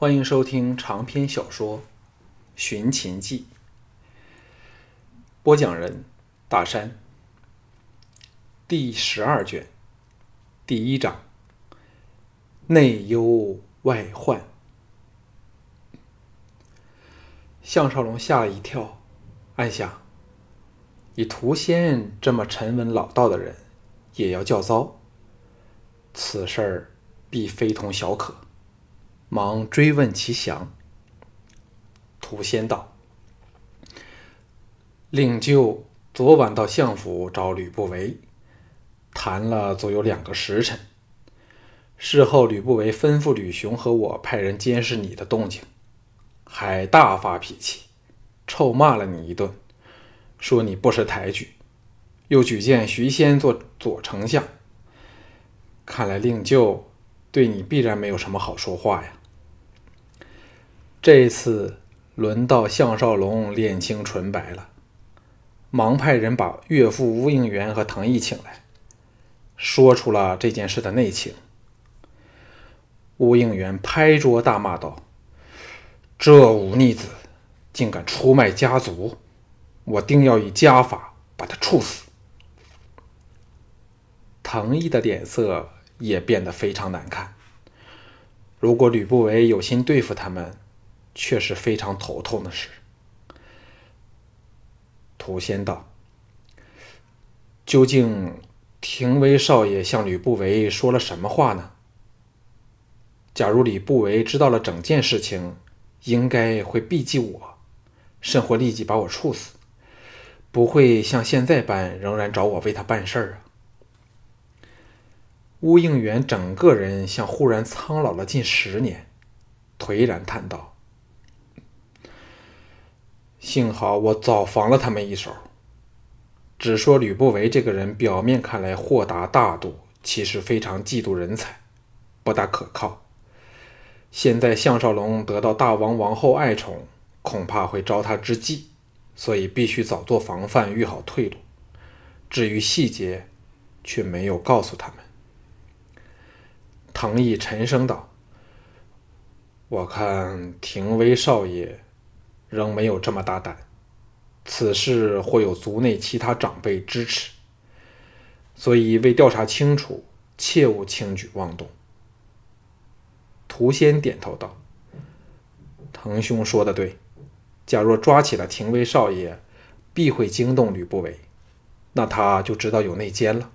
欢迎收听长篇小说《寻秦记》，播讲人：大山。第十二卷，第一章：内忧外患。项少龙吓了一跳，暗想：以涂仙这么沉稳老道的人，也要叫糟，此事儿必非同小可。忙追问其详。涂仙道：“令舅昨晚到相府找吕不韦，谈了足有两个时辰。事后，吕不韦吩咐吕雄和我派人监视你的动静，还大发脾气，臭骂了你一顿，说你不识抬举，又举荐徐仙做左丞相。看来令舅对你必然没有什么好说话呀。”这次轮到项少龙脸青唇白了，忙派人把岳父吴应元和藤毅请来，说出了这件事的内情。吴应元拍桌大骂道：“这忤逆子竟敢出卖家族，我定要以家法把他处死！”藤毅的脸色也变得非常难看。如果吕不韦有心对付他们，却是非常头痛的事。涂仙道：“究竟廷威少爷向吕不韦说了什么话呢？假如吕不韦知道了整件事情，应该会避忌我，甚或立即把我处死，不会像现在般仍然找我为他办事儿啊。”乌应元整个人像忽然苍老了近十年，颓然叹道。幸好我早防了他们一手。只说吕不韦这个人，表面看来豁达大度，其实非常嫉妒人才，不大可靠。现在项少龙得到大王王后爱宠，恐怕会招他之忌，所以必须早做防范，预好退路。至于细节，却没有告诉他们。藤毅沉声道：“我看廷威少爷。”仍没有这么大胆，此事或有族内其他长辈支持，所以为调查清楚，切勿轻举妄动。涂仙点头道：“藤兄说的对，假若抓起了廷威少爷，必会惊动吕不韦，那他就知道有内奸了。”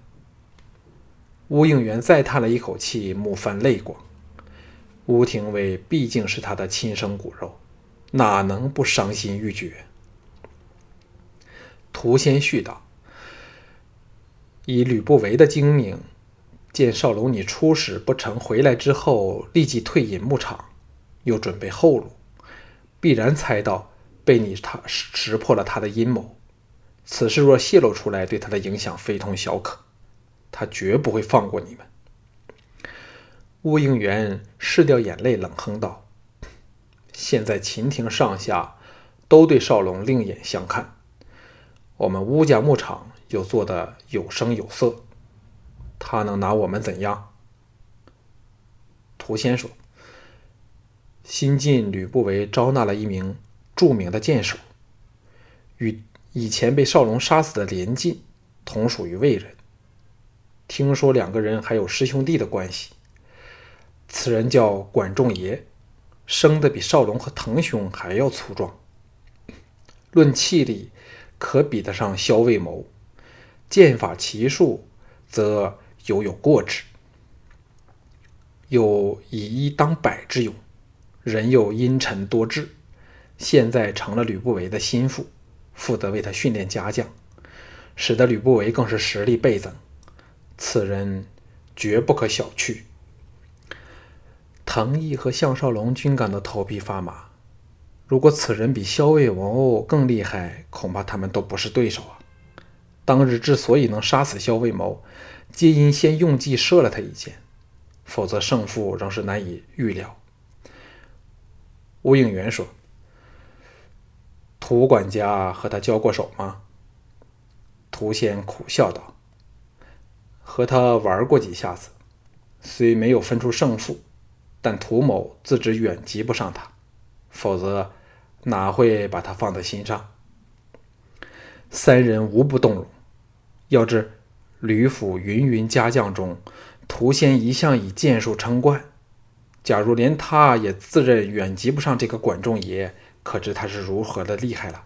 吴应元再叹了一口气，目泛泪光。吴廷威毕竟是他的亲生骨肉。哪能不伤心欲绝？涂仙旭道：“以吕不韦的精明，见少龙你出使不成，回来之后立即退隐牧场，又准备后路，必然猜到被你他识破了他的阴谋。此事若泄露出来，对他的影响非同小可，他绝不会放过你们。”乌应元拭掉眼泪，冷哼道。现在秦庭上下都对少龙另眼相看，我们乌家牧场又做得有声有色，他能拿我们怎样？涂仙说：“新晋吕不韦招纳了一名著名的剑手，与以前被少龙杀死的连晋同属于魏人。听说两个人还有师兄弟的关系。此人叫管仲爷。”生的比少龙和腾兄还要粗壮，论气力可比得上萧卫谋，剑法奇术则犹有过之。有以一当百之勇，人又阴沉多智，现在成了吕不韦的心腹，负责为他训练家将，使得吕不韦更是实力倍增。此人绝不可小觑。藤毅和项少龙均感到头皮发麻。如果此人比萧卫谋更厉害，恐怕他们都不是对手啊！当日之所以能杀死萧卫谋，皆因先用计射了他一箭，否则胜负仍是难以预料。吴应元说：“涂管家和他交过手吗？”涂仙苦笑道：“和他玩过几下子，虽没有分出胜负。”但涂某自知远及不上他，否则哪会把他放在心上？三人无不动容。要知吕府芸芸家将中，涂仙一向以剑术称冠。假如连他也自认远及不上这个管仲爷，可知他是如何的厉害了。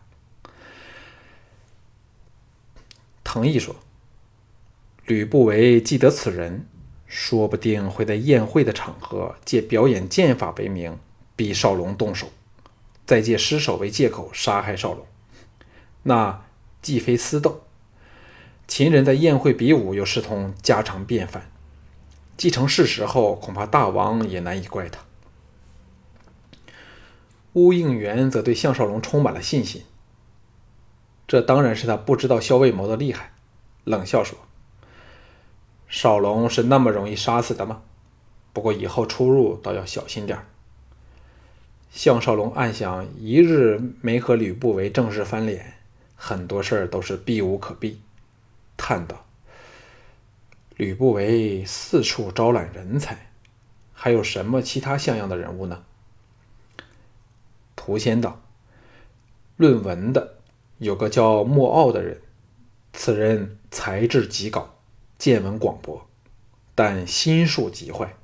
藤毅说：“吕不韦既得此人。”说不定会在宴会的场合借表演剑法为名逼少龙动手，再借失手为借口杀害少龙。那既非私斗，秦人在宴会比武又视同家常便饭，既成事实后，恐怕大王也难以怪他。乌应元则对项少龙充满了信心，这当然是他不知道萧卫谋的厉害，冷笑说。少龙是那么容易杀死的吗？不过以后出入倒要小心点儿。项少龙暗想：一日没和吕不韦正式翻脸，很多事儿都是避无可避。叹道：“吕不韦四处招揽人才，还有什么其他像样的人物呢？”涂仙道：“论文的，有个叫莫傲的人，此人才智极高。”见闻广博，但心术极坏，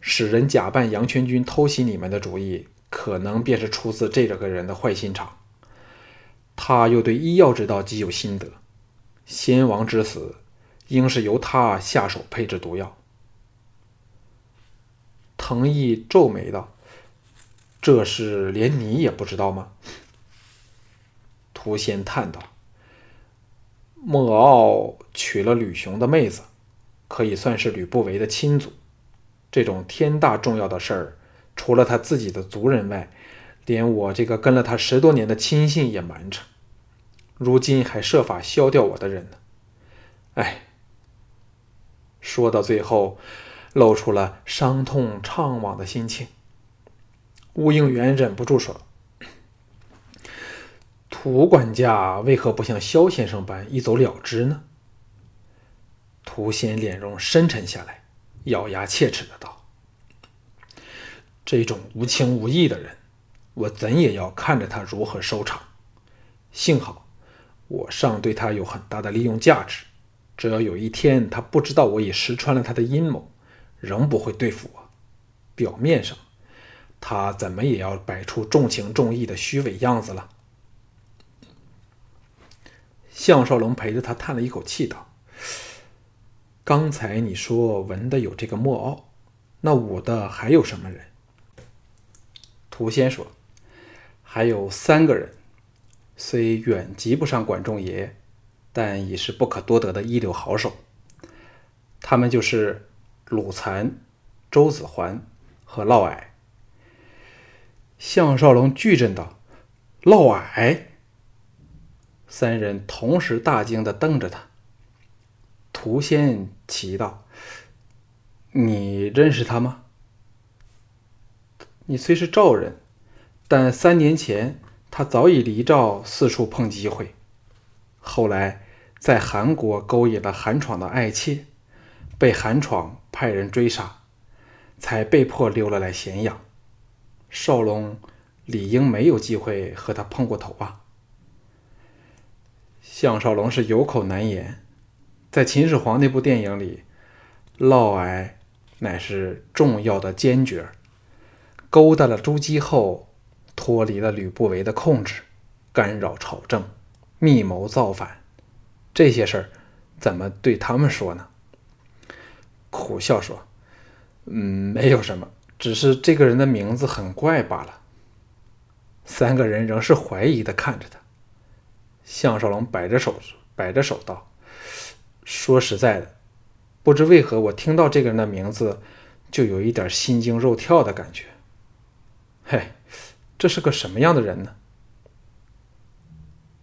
使人假扮杨全军偷袭你们的主意，可能便是出自这个人的坏心肠。他又对医药之道极有心得，先王之死，应是由他下手配制毒药。藤毅皱眉道：“这事连你也不知道吗？”涂仙叹道。莫傲娶了吕雄的妹子，可以算是吕不韦的亲族。这种天大重要的事儿，除了他自己的族人外，连我这个跟了他十多年的亲信也瞒着。如今还设法消掉我的人呢。哎，说到最后，露出了伤痛怅惘的心情。乌应元忍不住说。涂管家为何不像萧先生般一走了之呢？涂仙脸容深沉下来，咬牙切齿的道：“这种无情无义的人，我怎也要看着他如何收场。幸好我尚对他有很大的利用价值，只要有一天他不知道我已识穿了他的阴谋，仍不会对付我。表面上，他怎么也要摆出重情重义的虚伪样子了。”项少龙陪着他叹了一口气，道：“刚才你说文的有这个莫傲，那武的还有什么人？”涂仙说：“还有三个人，虽远及不上管仲爷，但已是不可多得的一流好手。他们就是鲁残、周子桓和嫪毐。”项少龙巨震道：“嫪毐！”三人同时大惊的瞪着他。涂仙奇道：“你认识他吗？你虽是赵人，但三年前他早已离赵，四处碰机会。后来在韩国勾引了韩闯的爱妾，被韩闯派人追杀，才被迫溜了来咸阳。少龙理应没有机会和他碰过头啊。”项少龙是有口难言，在秦始皇那部电影里，嫪毐乃是重要的奸角，勾搭了朱姬后，脱离了吕不韦的控制，干扰朝政，密谋造反，这些事儿怎么对他们说呢？苦笑说：“嗯，没有什么，只是这个人的名字很怪罢了。”三个人仍是怀疑的看着他。项少龙摆着手，摆着手道：“说实在的，不知为何，我听到这个人的名字，就有一点心惊肉跳的感觉。嘿，这是个什么样的人呢？”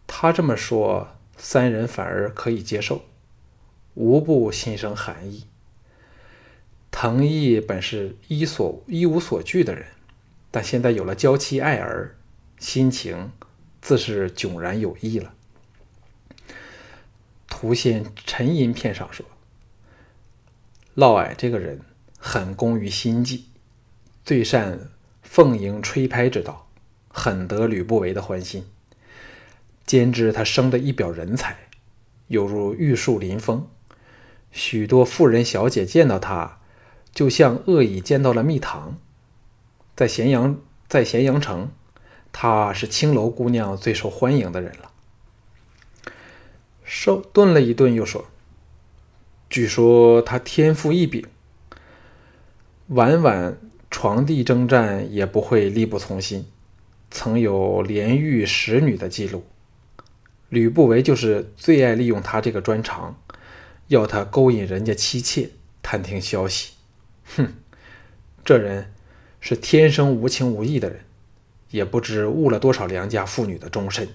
他这么说，三人反而可以接受，无不心生寒意。藤毅本是一所一无所惧的人，但现在有了娇妻爱儿，心情自是迥然有异了。图仙沉吟片上说：“嫪毐这个人很工于心计，最善奉迎吹拍之道，很得吕不韦的欢心。兼之他生的一表人才，犹如玉树临风，许多妇人小姐见到他，就像恶蚁见到了蜜糖。在咸阳，在咸阳城，他是青楼姑娘最受欢迎的人了。稍顿了一顿，又说：“据说他天赋异禀，晚晚床地征战也不会力不从心，曾有连遇十女的记录。”吕不韦就是最爱利用他这个专长，要他勾引人家妻妾，探听消息。哼，这人是天生无情无义的人，也不知误了多少良家妇女的终身。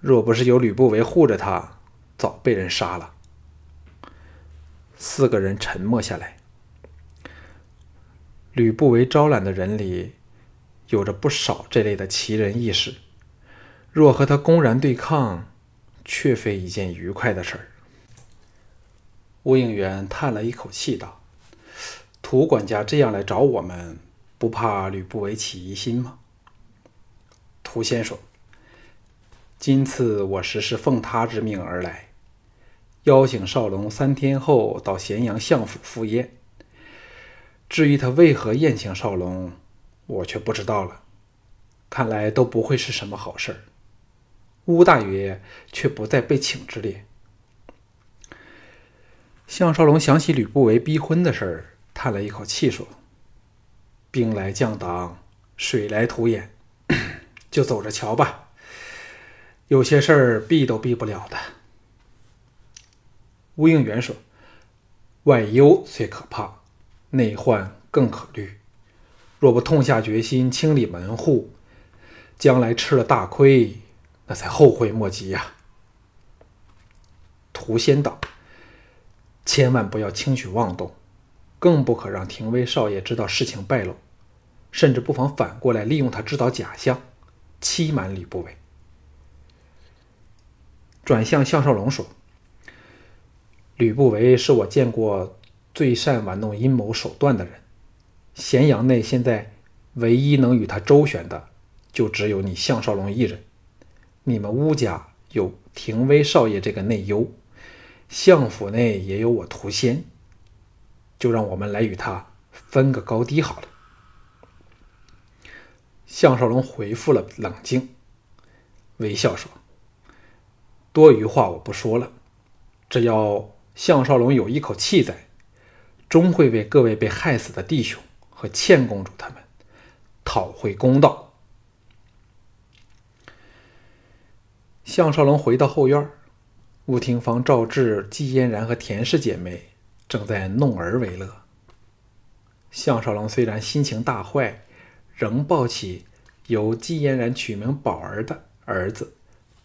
若不是有吕不韦护着他，早被人杀了。四个人沉默下来。吕不韦招揽的人里，有着不少这类的奇人异士。若和他公然对抗，却非一件愉快的事儿。吴应元叹了一口气道：“涂管家这样来找我们，不怕吕不韦起疑心吗？”涂先说：“今次我实是奉他之命而来，邀请少龙三天后到咸阳相府赴宴。至于他为何宴请少龙，我却不知道了。看来都不会是什么好事儿。”乌大爷却不在被请之列。项少龙想起吕不韦逼婚的事儿，叹了一口气说：“兵来将挡，水来土掩，就走着瞧吧。有些事儿避都避不了的。”吴应元说：“外忧虽可怕，内患更可虑。若不痛下决心清理门户，将来吃了大亏。”那才后悔莫及呀！屠仙道：“千万不要轻举妄动，更不可让廷威少爷知道事情败露，甚至不妨反过来利用他制造假象，欺瞒吕不韦。”转向项少龙说：“吕不韦是我见过最善玩弄阴谋手段的人，咸阳内现在唯一能与他周旋的，就只有你项少龙一人。”你们乌家有廷威少爷这个内忧，相府内也有我涂仙，就让我们来与他分个高低好了。项少龙回复了冷静，微笑说：“多余话我不说了，只要项少龙有一口气在，终会为各位被害死的弟兄和倩公主他们讨回公道。”项少龙回到后院，吴廷芳、赵志、季嫣然和田氏姐妹正在弄儿为乐。项少龙虽然心情大坏，仍抱起由季嫣然取名宝儿的儿子，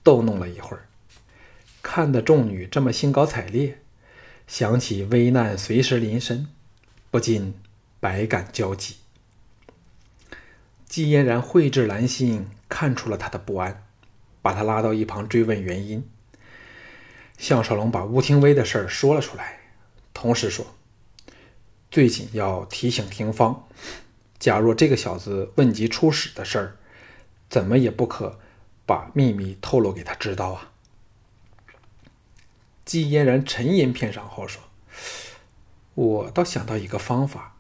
逗弄了一会儿。看得众女这么兴高采烈，想起危难随时临身，不禁百感交集。季嫣然慧智兰心，看出了他的不安。把他拉到一旁追问原因。项少龙把吴廷威的事儿说了出来，同时说：“最紧要提醒廷芳，假若这个小子问及出使的事儿，怎么也不可把秘密透露给他知道啊。”季嫣然沉吟片上后说：“我倒想到一个方法，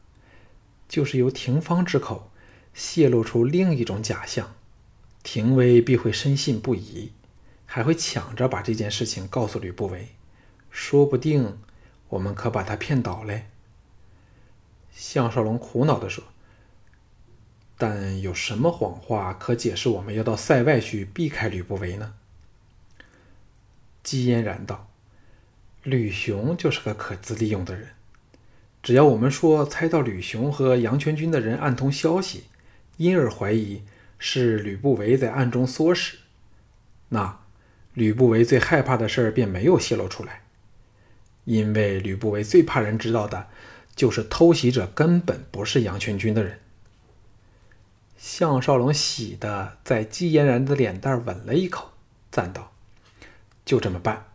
就是由廷芳之口泄露出另一种假象。”廷威必会深信不疑，还会抢着把这件事情告诉吕不韦，说不定我们可把他骗倒嘞。项少龙苦恼地说：“但有什么谎话可解释我们要到塞外去避开吕不韦呢？”姬嫣然道：“吕雄就是个可资利用的人，只要我们说猜到吕雄和杨全军的人暗通消息，因而怀疑。”是吕不韦在暗中唆使，那吕不韦最害怕的事儿便没有泄露出来，因为吕不韦最怕人知道的，就是偷袭者根本不是杨全军的人。项少龙喜的在季嫣然的脸蛋吻了一口，赞道：“就这么办，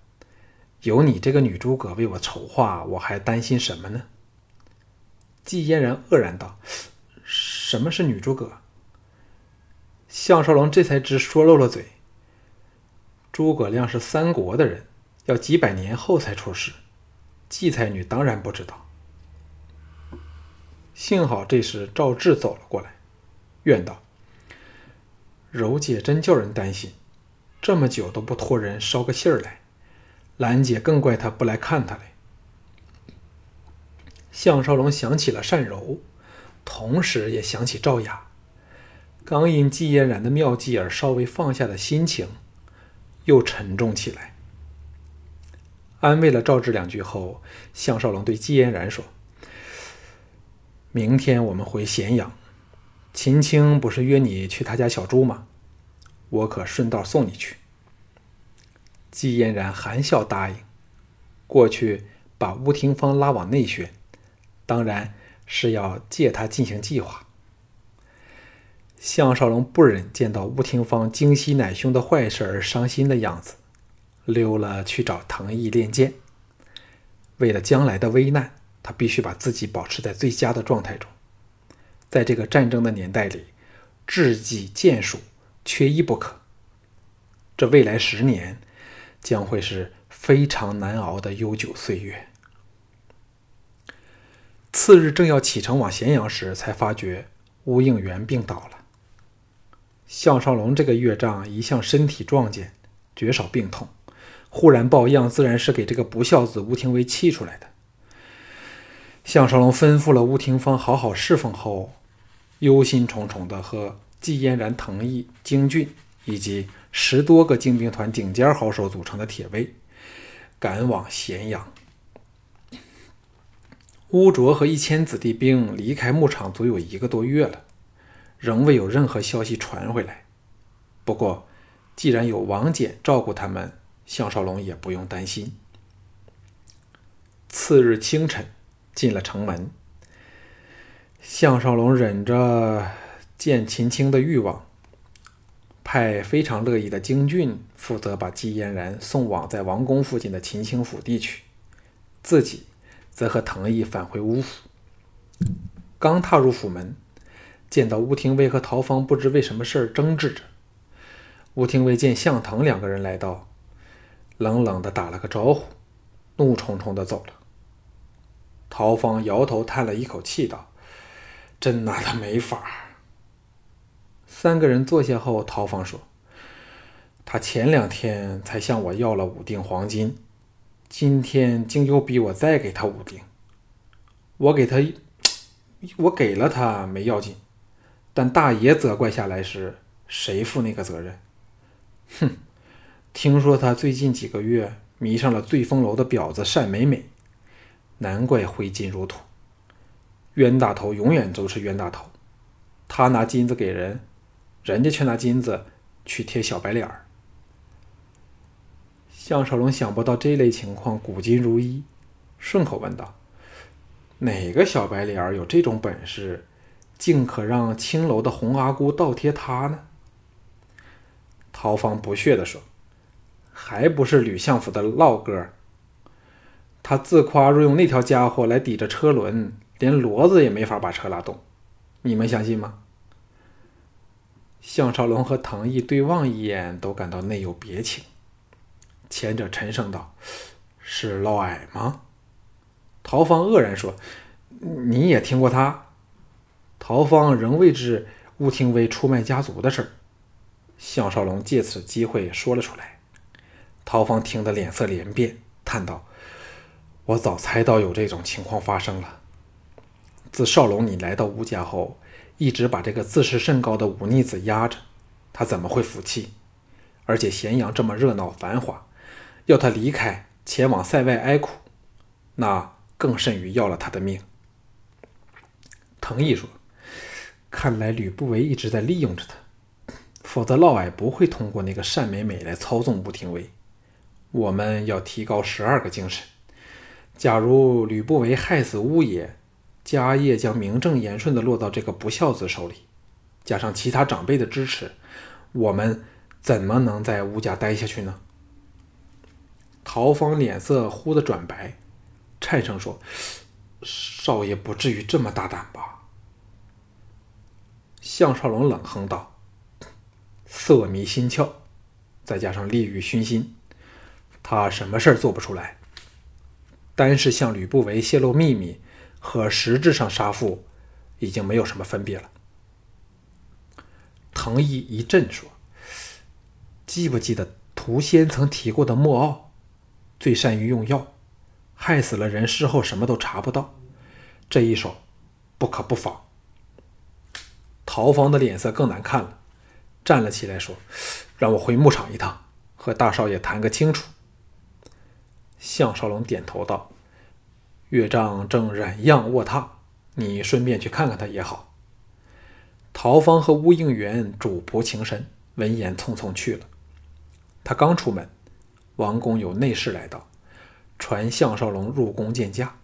有你这个女诸葛为我筹划，我还担心什么呢？”季嫣然愕然道：“。”什么是女诸葛？项少龙这才知说漏了嘴。诸葛亮是三国的人，要几百年后才出世，荠菜女当然不知道。幸好这时赵志走了过来，怨道：“柔姐真叫人担心，这么久都不托人捎个信儿来，兰姐更怪他不来看他嘞。”项少龙想起了单柔，同时也想起赵雅，刚因季嫣然的妙计而稍微放下的心情。又沉重起来。安慰了赵志两句后，项少龙对季嫣然说：“明天我们回咸阳，秦青不是约你去他家小住吗？我可顺道送你去。”季嫣然含笑答应，过去把吴廷芳拉往内轩，当然是要借他进行计划。项少龙不忍见到吴廷芳惊喜乃兄的坏事而伤心的样子，溜了去找藤毅练剑。为了将来的危难，他必须把自己保持在最佳的状态中。在这个战争的年代里，智计剑术缺一不可。这未来十年将会是非常难熬的悠久岁月。次日正要启程往咸阳时，才发觉吴应元病倒了。项少龙这个岳丈一向身体壮健，绝少病痛，忽然抱恙，自然是给这个不孝子吴廷威气出来的。项少龙吩咐了吴廷芳好好侍奉后，忧心忡忡地和季嫣然、滕毅、京俊以及十多个精兵团顶尖好手组成的铁卫，赶往咸阳。乌卓和一千子弟兵离开牧场足有一个多月了。仍未有任何消息传回来。不过，既然有王翦照顾他们，项少龙也不用担心。次日清晨，进了城门，项少龙忍着见秦青的欲望，派非常乐意的京俊负责把季嫣然送往在王宫附近的秦青府地去，自己则和藤毅返回乌府。刚踏入府门。见到吴廷威和陶芳不知为什么事儿争执着，吴廷威见向腾两个人来到，冷冷的打了个招呼，怒冲冲的走了。陶芳摇头叹了一口气道：“真拿他没法。”三个人坐下后，陶芳说：“他前两天才向我要了五锭黄金，今天竟又逼我再给他五锭。我给他，我给了他没要紧。”但大爷责怪下来时，谁负那个责任？哼！听说他最近几个月迷上了醉风楼的婊子单美美，难怪挥金如土。冤大头永远都是冤大头，他拿金子给人，人家却拿金子去贴小白脸儿。项少龙想不到这类情况古今如一，顺口问道：“哪个小白脸儿有这种本事？”竟可让青楼的红阿姑倒贴他呢？陶芳不屑地说：“还不是吕相府的老哥。他自夸若用那条家伙来抵着车轮，连骡子也没法把车拉动。你们相信吗？”项少龙和唐毅对望一眼，都感到内有别情。前者沉声道：“是嫪毐吗？”陶芳愕然说：“你也听过他？”陶芳仍未知吴廷威出卖家族的事儿，项少龙借此机会说了出来。陶芳听得脸色连变，叹道：“我早猜到有这种情况发生了。自少龙你来到吴家后，一直把这个自视甚高的忤逆子压着，他怎么会服气？而且咸阳这么热闹繁华，要他离开前往塞外哀苦，那更甚于要了他的命。”藤毅说。看来吕不韦一直在利用着他，否则嫪毐不会通过那个单美美来操纵吴廷威。我们要提高十二个精神。假如吕不韦害死乌野，家业将名正言顺地落到这个不孝子手里，加上其他长辈的支持，我们怎么能在吴家待下去呢？陶芳脸色忽的转白，颤声说：“少爷不至于这么大胆吧？”项少龙冷哼道：“色迷心窍，再加上利欲熏心，他什么事儿做不出来？单是向吕不韦泄露秘密，和实质上杀父已经没有什么分别了。”藤毅一震说：“记不记得屠仙曾提过的莫傲，最善于用药，害死了人，事后什么都查不到。这一手，不可不防。”陶芳的脸色更难看了，站了起来说：“让我回牧场一趟，和大少爷谈个清楚。”项少龙点头道：“岳丈正染恙卧榻，你顺便去看看他也好。”陶芳和乌应元主仆情深，闻言匆匆去了。他刚出门，王宫有内侍来到，传项少龙入宫见驾。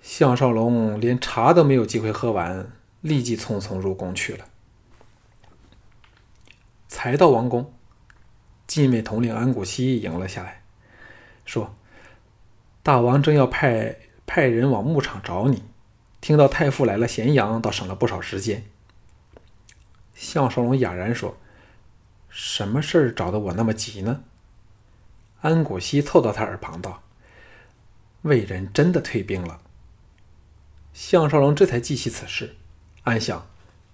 项少龙连茶都没有机会喝完。立即匆匆入宫去了。才到王宫，禁卫统领安谷西迎了下来，说：“大王正要派派人往牧场找你，听到太傅来了咸阳，倒省了不少时间。”项少龙哑然说：“什么事儿找得我那么急呢？”安谷西凑到他耳旁道：“魏人真的退兵了。”项少龙这才记起此事。暗想，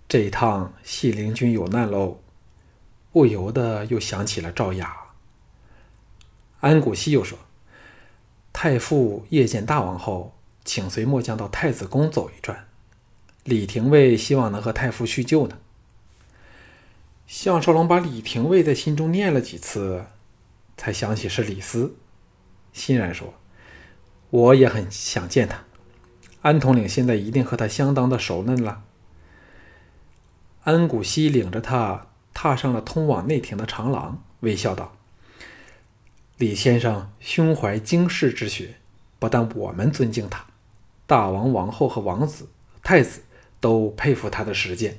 这一趟系灵军有难喽，不由得又想起了赵雅。安谷西又说：“太傅夜见大王后，请随末将到太子宫走一转。李廷尉希望能和太傅叙旧呢。”项少龙把李廷尉在心中念了几次，才想起是李斯，欣然说：“我也很想见他。安统领现在一定和他相当的熟嫩了。”安谷西领着他踏上了通往内廷的长廊，微笑道：“李先生胸怀经世之学，不但我们尊敬他，大王、王后和王子、太子都佩服他的实践。”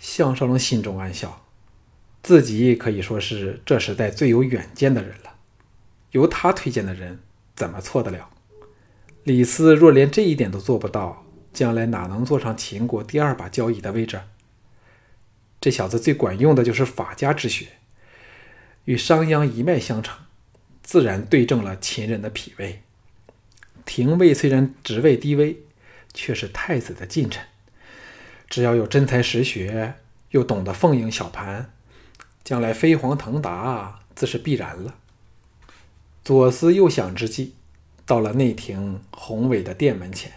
项少龙心中暗笑，自己可以说是这时代最有远见的人了。由他推荐的人，怎么错得了？李斯若连这一点都做不到，将来哪能坐上秦国第二把交椅的位置？这小子最管用的就是法家之学，与商鞅一脉相承，自然对正了秦人的脾胃。廷尉虽然职位低微，却是太子的近臣，只要有真才实学，又懂得奉迎小盘，将来飞黄腾达自是必然了。左思右想之际，到了内廷宏伟的殿门前。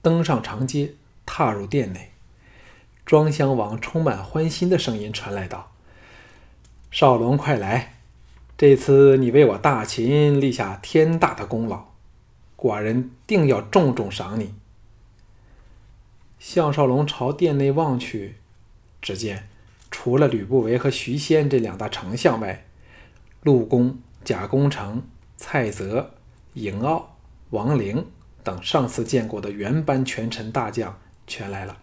登上长阶，踏入殿内，庄襄王充满欢心的声音传来道：“少龙，快来！这次你为我大秦立下天大的功劳，寡人定要重重赏你。”项少龙朝殿内望去，只见除了吕不韦和徐仙这两大丞相外，陆公、贾公成、蔡泽、嬴傲、王陵。等上次见过的原班权臣大将全来了，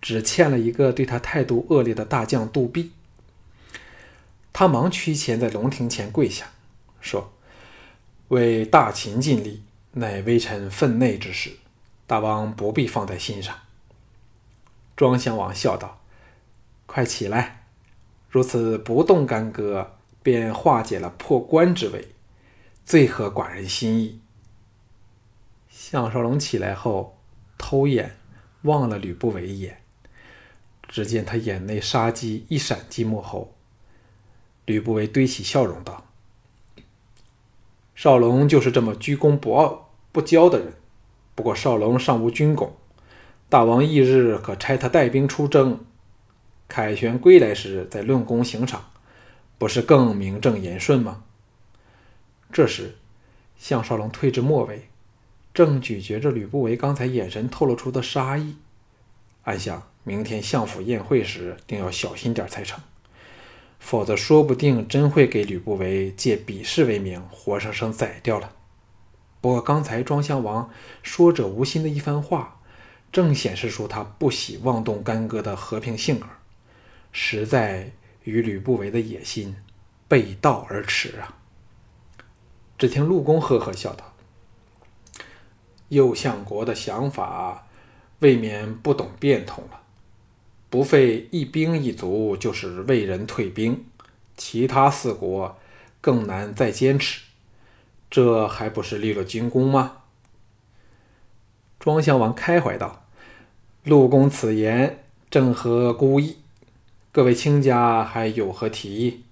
只欠了一个对他态度恶劣的大将杜弼。他忙屈前在龙庭前跪下，说：“为大秦尽力，乃微臣分内之事，大王不必放在心上。”庄襄王笑道：“快起来，如此不动干戈，便化解了破关之围，最合寡人心意。”项少龙起来后，偷眼望了吕不韦一眼，只见他眼内杀机一闪即没后，吕不韦堆起笑容道：“少龙就是这么居功不傲不骄的人。不过少龙尚无军功，大王翌日可差他带兵出征，凯旋归来时再论功行赏，不是更名正言顺吗？”这时，项少龙退至末尾。正咀嚼着吕不韦刚才眼神透露出的杀意，暗想：明天相府宴会时，定要小心点才成，否则说不定真会给吕不韦借比试为名，活生生宰掉了。不过刚才庄襄王说者无心的一番话，正显示出他不喜妄动干戈的和平性格，实在与吕不韦的野心背道而驰啊！只听陆公呵呵笑道。右相国的想法未免不懂变通了。不费一兵一卒，就是为人退兵，其他四国更难再坚持，这还不是立了军功吗？庄襄王开怀道：“陆公此言正合孤意，各位卿家还有何提议？”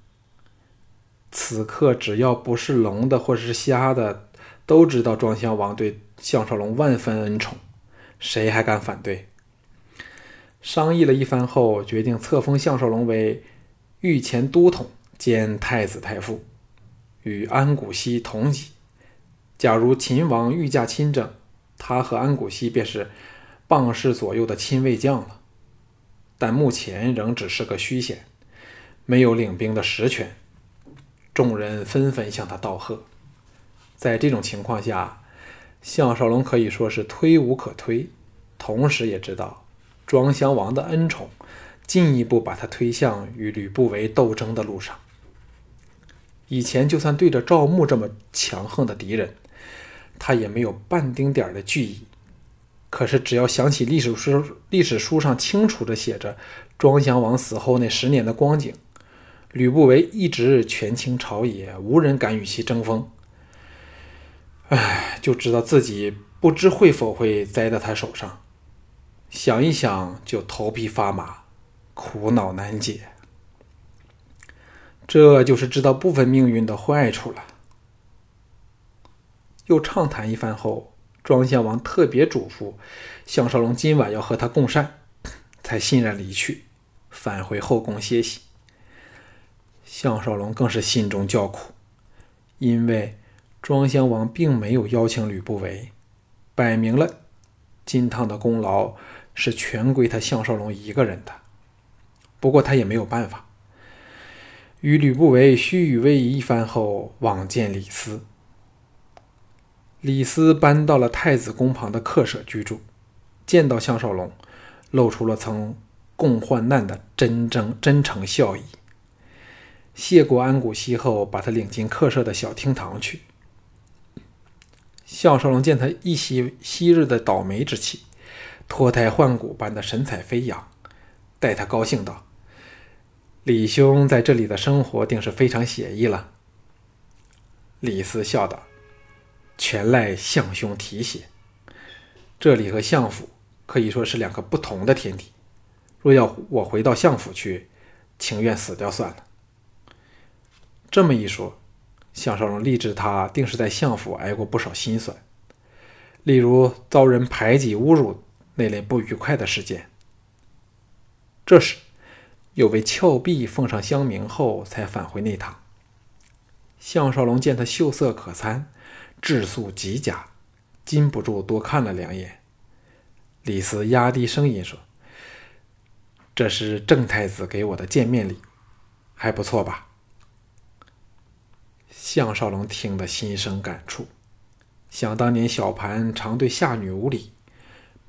此刻，只要不是聋的或是瞎的，都知道庄襄王对项少龙万分恩宠，谁还敢反对？商议了一番后，决定册封项少龙为御前都统兼太子太傅，与安谷西同级。假如秦王御驾亲征，他和安谷西便是傍氏左右的亲卫将了。但目前仍只是个虚衔，没有领兵的实权。众人纷纷向他道贺。在这种情况下，项少龙可以说是推无可推，同时也知道。庄襄王的恩宠，进一步把他推向与吕不韦斗争的路上。以前就算对着赵牧这么强横的敌人，他也没有半丁点的惧意。可是只要想起历史书历史书上清楚的写着庄襄王死后那十年的光景，吕不韦一直权倾朝野，无人敢与其争锋。唉，就知道自己不知会否会栽在他手上。想一想就头皮发麻，苦恼难解。这就是知道部分命运的坏处了。又畅谈一番后，庄襄王特别嘱咐项少龙今晚要和他共膳，才欣然离去，返回后宫歇息。项少龙更是心中叫苦，因为庄襄王并没有邀请吕不韦，摆明了金汤的功劳。是全归他项少龙一个人的，不过他也没有办法。与吕不韦虚与委蛇一番后，往见李斯。李斯搬到了太子宫旁的客舍居住，见到项少龙，露出了曾共患难的真正真诚笑意。谢过安谷西后，把他领进客舍的小厅堂去。项少龙见他一袭昔日的倒霉之气。脱胎换骨般的神采飞扬，待他高兴道：“李兄在这里的生活定是非常写意了。”李斯笑道：“全赖相兄提携。这里和相府可以说是两个不同的天地。若要我回到相府去，情愿死掉算了。”这么一说，项少龙立志他定是在相府挨过不少辛酸，例如遭人排挤侮辱。那类不愉快的事件。这时，有位峭壁奉上香茗后，才返回内堂。项少龙见他秀色可餐，质素极佳，禁不住多看了两眼。李斯压低声音说：“这是郑太子给我的见面礼，还不错吧？”项少龙听得心生感触，想当年小盘常对下女无礼。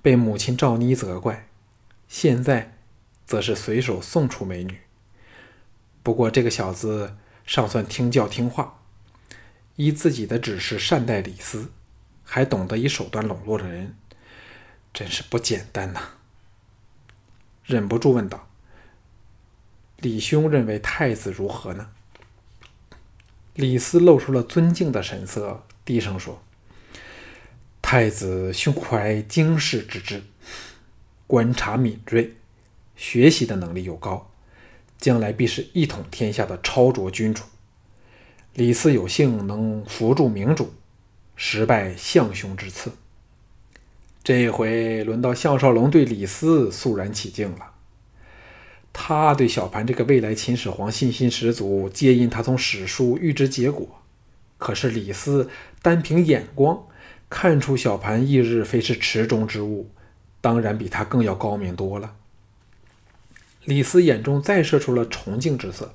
被母亲赵妮责怪，现在则是随手送出美女。不过这个小子尚算听教听话，依自己的指示善待李斯，还懂得以手段笼络人，真是不简单呐！忍不住问道：“李兄认为太子如何呢？”李斯露出了尊敬的神色，低声说。太子胸怀经世之志，观察敏锐，学习的能力又高，将来必是一统天下的超卓君主。李斯有幸能扶助明主，实拜相兄之赐。这回轮到项少龙对李斯肃然起敬了。他对小盘这个未来秦始皇信心十足，皆因他从史书预知结果。可是李斯单凭眼光。看出小盘翌日非是池中之物，当然比他更要高明多了。李斯眼中再射出了崇敬之色，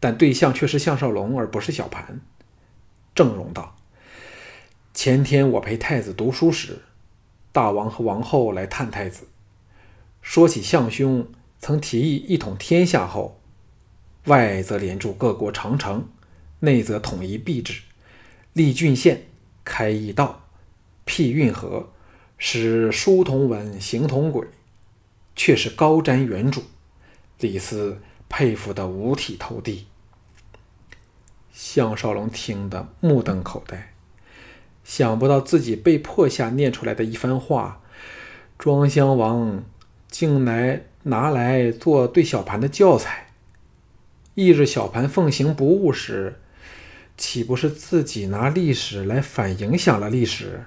但对象却是项少龙，而不是小盘。郑容道：“前天我陪太子读书时，大王和王后来探太子，说起项兄曾提议一统天下后，外则连筑各国长城，内则统一币制，立郡县，开驿道。”辟运河，使书同文，行同轨，却是高瞻远瞩。李斯佩服得五体投地。项少龙听得目瞪口呆，想不到自己被迫下念出来的一番话，庄襄王竟来拿来做对小盘的教材。一日小盘奉行不误时，岂不是自己拿历史来反影响了历史？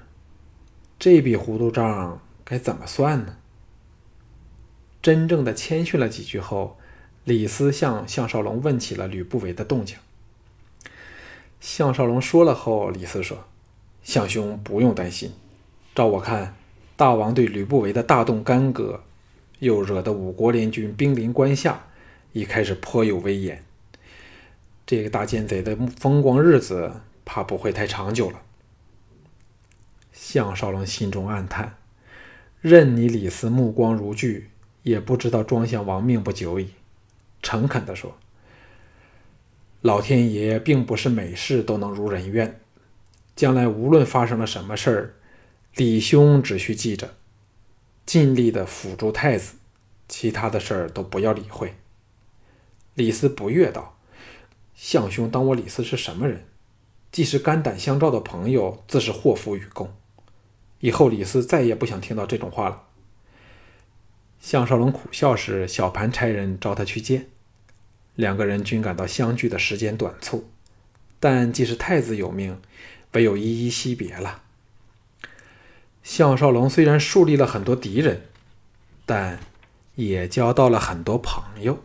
这笔糊涂账该怎么算呢？真正的谦逊了几句后，李斯向项少龙问起了吕不韦的动静。项少龙说了后，李斯说：“项兄不用担心，照我看，大王对吕不韦的大动干戈，又惹得五国联军兵临关下。”已开始颇有威严，这个大奸贼的风光日子怕不会太长久了。项少龙心中暗叹：任你李斯目光如炬，也不知道庄襄王命不久矣。诚恳地说：“老天爷并不是每事都能如人愿，将来无论发生了什么事儿，李兄只需记着，尽力的辅助太子，其他的事儿都不要理会。”李斯不悦道：“项兄当我李斯是什么人？既是肝胆相照的朋友，自是祸福与共。以后李斯再也不想听到这种话了。”项少龙苦笑时，小盘差人召他去见。两个人均感到相聚的时间短促，但既是太子有命，唯有依依惜别了。项少龙虽然树立了很多敌人，但也交到了很多朋友。